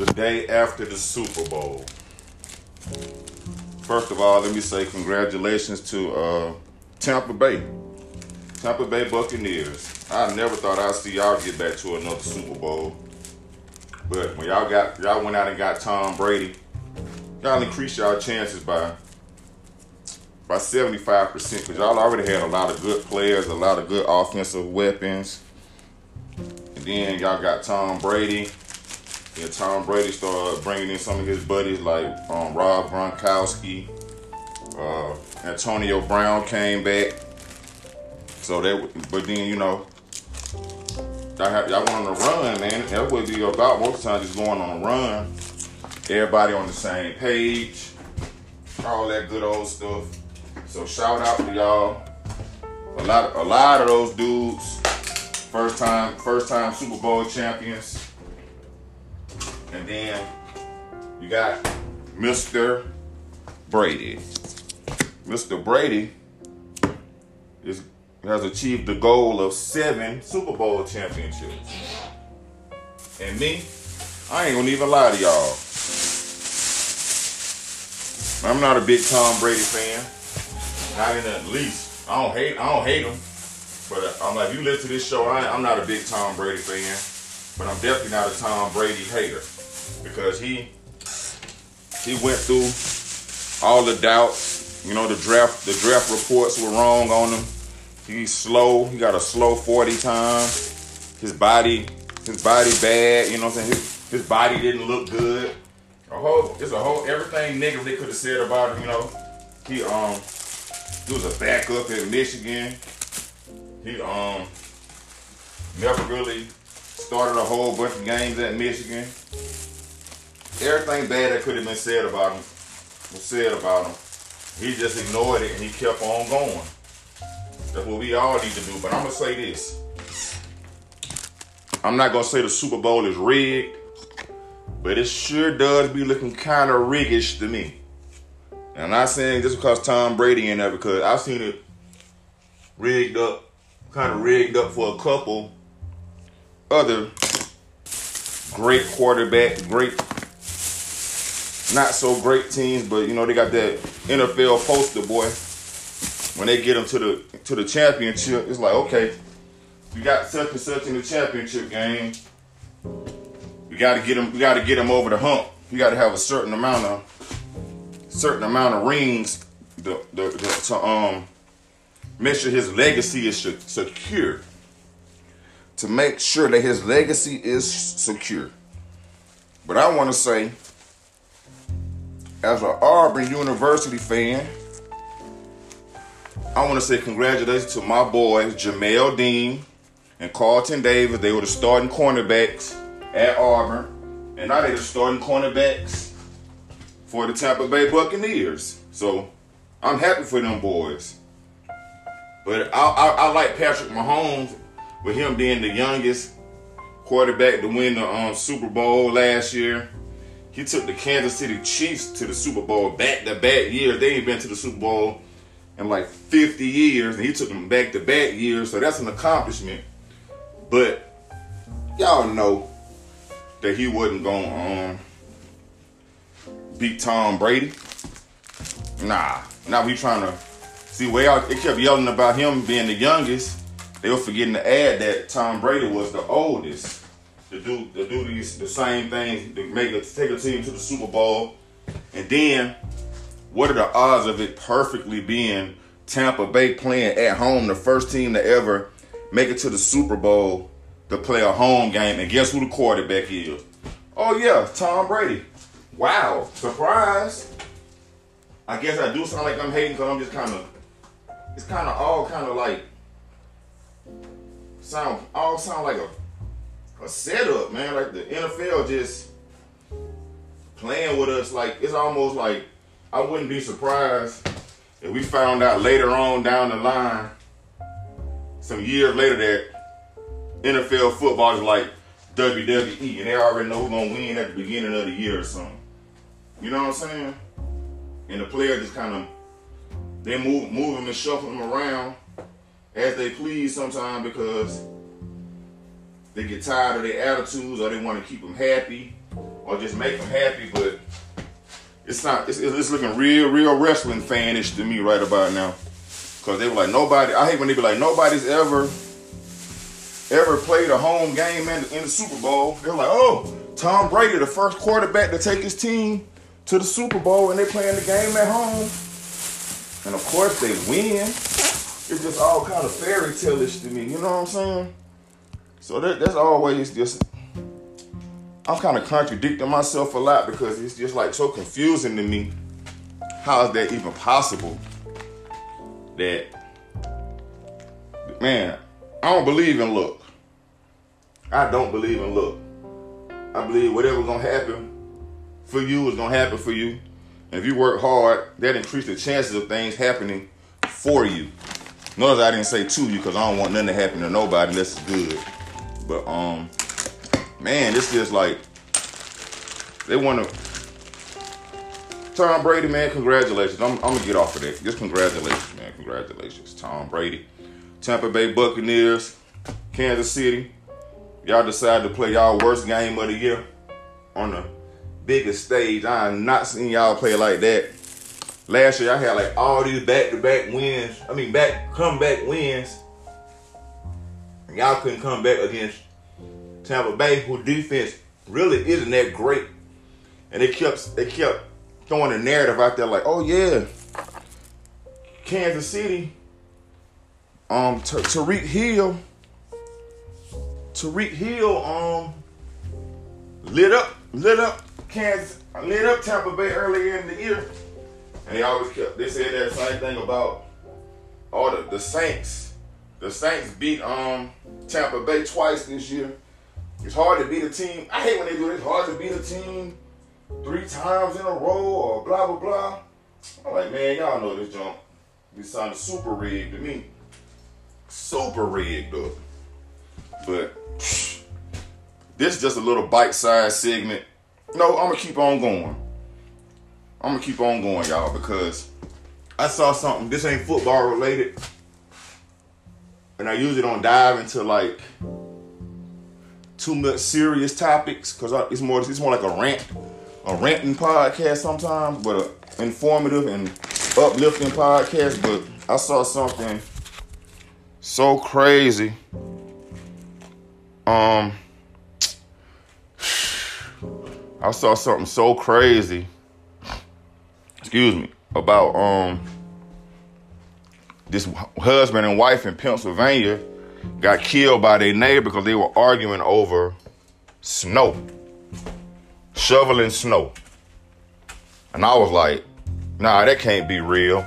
the day after the Super Bowl. First of all, let me say congratulations to uh, Tampa Bay. Tampa Bay Buccaneers. I never thought I'd see y'all get back to another Super Bowl. But when y'all got y'all went out and got Tom Brady, y'all increased y'all chances by by 75% because y'all already had a lot of good players, a lot of good offensive weapons. And then y'all got Tom Brady. And Tom Brady started bringing in some of his buddies like um, Rob Gronkowski. Uh, Antonio Brown came back. So that, but then you know, y'all, y'all went on a run, man. That would be about most of the time just going on a run. Everybody on the same page, all that good old stuff. So shout out to y'all. A lot, a lot of those dudes, first time, first time Super Bowl champions. And then you got Mr. Brady. Mr. Brady is has achieved the goal of seven Super Bowl championships. And me, I ain't gonna even lie to y'all. I'm not a big Tom Brady fan. Not in the least. I don't hate. I don't hate him. But uh, I'm like, you listen to this show. I, I'm not a big Tom Brady fan, but I'm definitely not a Tom Brady hater because he he went through all the doubts. You know, the draft the draft reports were wrong on him. He's slow. He got a slow 40 time. His body his body bad. You know what I'm saying? His, his body didn't look good. A whole it's a whole everything negative they could have said about him. You know, he um he was a backup in Michigan. He um never really started a whole bunch of games at Michigan. Everything bad that could have been said about him was said about him. He just ignored it and he kept on going. That's what we all need to do. But I'm gonna say this. I'm not gonna say the Super Bowl is rigged, but it sure does be looking kind of riggish to me. And I'm not saying just because Tom Brady in there, because I've seen it rigged up, kind of rigged up for a couple other great quarterback, great, not so great teams, but you know they got that NFL poster boy. When they get them to the to the championship, it's like okay, we got such and such in the championship game. We got to get them. We got to get them over the hump. You got to have a certain amount of certain amount of rings the, the, to um make sure his legacy is secure. To make sure that his legacy is secure. But I want to say, as an Auburn University fan, I want to say congratulations to my boys, Jamel Dean and Carlton Davis. They were the starting cornerbacks at Auburn. And now they're the starting cornerbacks for the Tampa Bay Buccaneers. So I'm happy for them boys. But I, I, I like Patrick Mahomes with him being the youngest quarterback to win the um, Super Bowl last year. He took the Kansas City Chiefs to the Super Bowl back to back years. They ain't been to the Super Bowl in like 50 years, and he took them back to back years. So that's an accomplishment. But y'all know that he wasn't going to um, beat Tom Brady. Nah, now we trying to see where y'all. They kept yelling about him being the youngest. They were forgetting to add that Tom Brady was the oldest to do to do these the same things to make it take a team to the Super Bowl, and then what are the odds of it perfectly being Tampa Bay playing at home, the first team to ever make it to the Super Bowl to play a home game, and guess who the quarterback is? Oh yeah, Tom Brady. Wow, surprise! I guess I do sound like I'm hating because I'm just kind of, it's kind of all kind of like sound all sound like a a setup, man. Like the NFL just playing with us. Like it's almost like I wouldn't be surprised if we found out later on down the line, some years later, that NFL football is like WWE, and they already know who's gonna win at the beginning of the year or something. You know what I'm saying? And the player just kind of they move move them and shuffle them around as they please sometimes because they get tired of their attitudes or they want to keep them happy or just make them happy, but it's not. It's, it's looking real, real wrestling fanish to me right about now. Cause they were like nobody. I hate when they be like nobody's ever ever played a home game in the, in the Super Bowl. They're like, oh, Tom Brady, the first quarterback to take his team to the Super Bowl, and they playing the game at home. And of course they win. It's just all kind of fairy tale-ish to me. You know what I'm saying? So that, that's always just. I'm kind of contradicting myself a lot because it's just like so confusing to me. How is that even possible? That man, I don't believe in luck. I don't believe in luck. I believe whatever's gonna happen for you is gonna happen for you. And if you work hard, that increases the chances of things happening for you. Notice I didn't say to you because I don't want nothing to happen to nobody unless it's good. But um, man, it's just like they want to. Tom Brady, man, congratulations. I'm, I'm gonna get off of that. Just congratulations, man. Congratulations, Tom Brady. Tampa Bay Buccaneers, Kansas City. Y'all decided to play y'all worst game of the year on the biggest stage. I have not seen y'all play like that. Last year, I had like all these back-to-back wins. I mean, back comeback wins. Y'all couldn't come back against Tampa Bay, who defense really isn't that great. And they kept they kept throwing a narrative out there like, oh yeah, Kansas City um, Tyreek Hill, Tyreek Hill, um, lit up, lit up Kansas, lit up Tampa Bay earlier in the year, and they always kept. They said that same thing about all the the Saints. The Saints beat um Tampa Bay twice this year. It's hard to beat a team. I hate when they do it. It's hard to beat a team three times in a row or blah blah blah. I'm like, man, y'all know this jump. This sounded super rigged to me super rigged up. But this is just a little bite-sized segment. No, I'm gonna keep on going. I'm gonna keep on going, y'all, because I saw something. This ain't football related, and I usually don't dive into like too much serious topics because it's more it's more like a rant, a ranting podcast sometimes, but a informative and uplifting podcast. But I saw something so crazy. Um, I saw something so crazy. Excuse me about um this husband and wife in Pennsylvania got killed by their neighbor because they were arguing over snow, shoveling snow. And I was like, nah, that can't be real.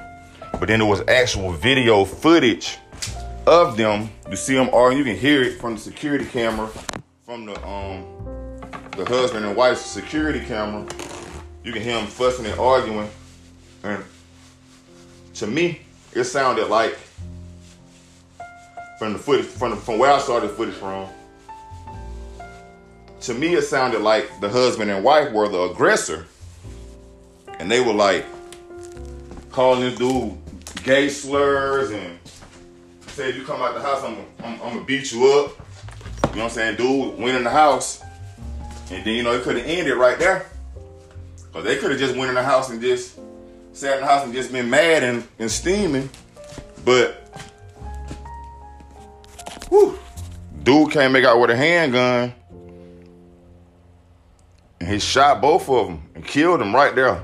But then there was actual video footage of them. You see them arguing. You can hear it from the security camera, from the um the husband and wife's security camera. You can hear them fussing and arguing. And to me, it sounded like from the footage from the, from where I saw the footage from. To me, it sounded like the husband and wife were the aggressor, and they were like calling this dude gay slurs and say if you come out the house, I'm, I'm, I'm, gonna beat you up. You know what I'm saying? Dude went in the house, and then you know it could have ended right there. Cause they could have just went in the house and just sat in the house and just been mad and, and steaming. But whew, dude can't make out with a handgun. And he shot both of them and killed them right there.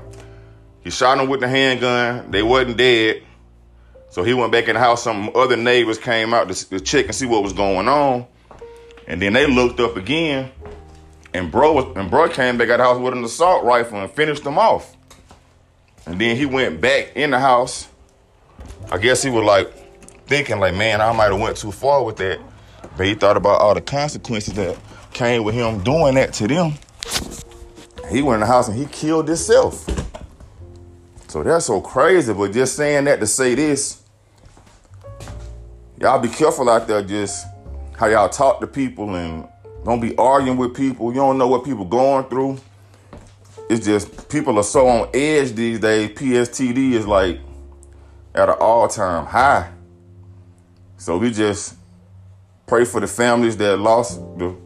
He shot them with the handgun. They wasn't dead. So he went back in the house. Some other neighbors came out to, to check and see what was going on. And then they looked up again, and bro and bro came back at the house with an assault rifle and finished them off. And then he went back in the house. I guess he was like thinking like, man, I might have went too far with that. But he thought about all the consequences that came with him doing that to them. He went in the house and he killed himself. So that's so crazy. But just saying that to say this, y'all be careful out there just how y'all talk to people and don't be arguing with people. You don't know what people going through. It's just people are so on edge these days. PSTD is like at an all-time high. So we just pray for the families that lost the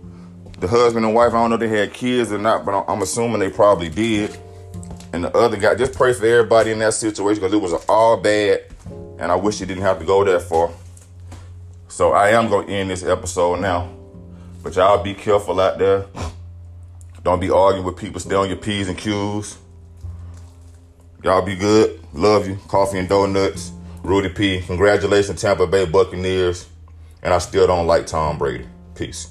the husband and wife, I don't know if they had kids or not, but I'm assuming they probably did. And the other guy, just pray for everybody in that situation because it was all bad. And I wish it didn't have to go that far. So I am going to end this episode now. But y'all be careful out there. Don't be arguing with people. Stay on your P's and Q's. Y'all be good. Love you. Coffee and donuts. Rudy P. Congratulations, Tampa Bay Buccaneers. And I still don't like Tom Brady. Peace.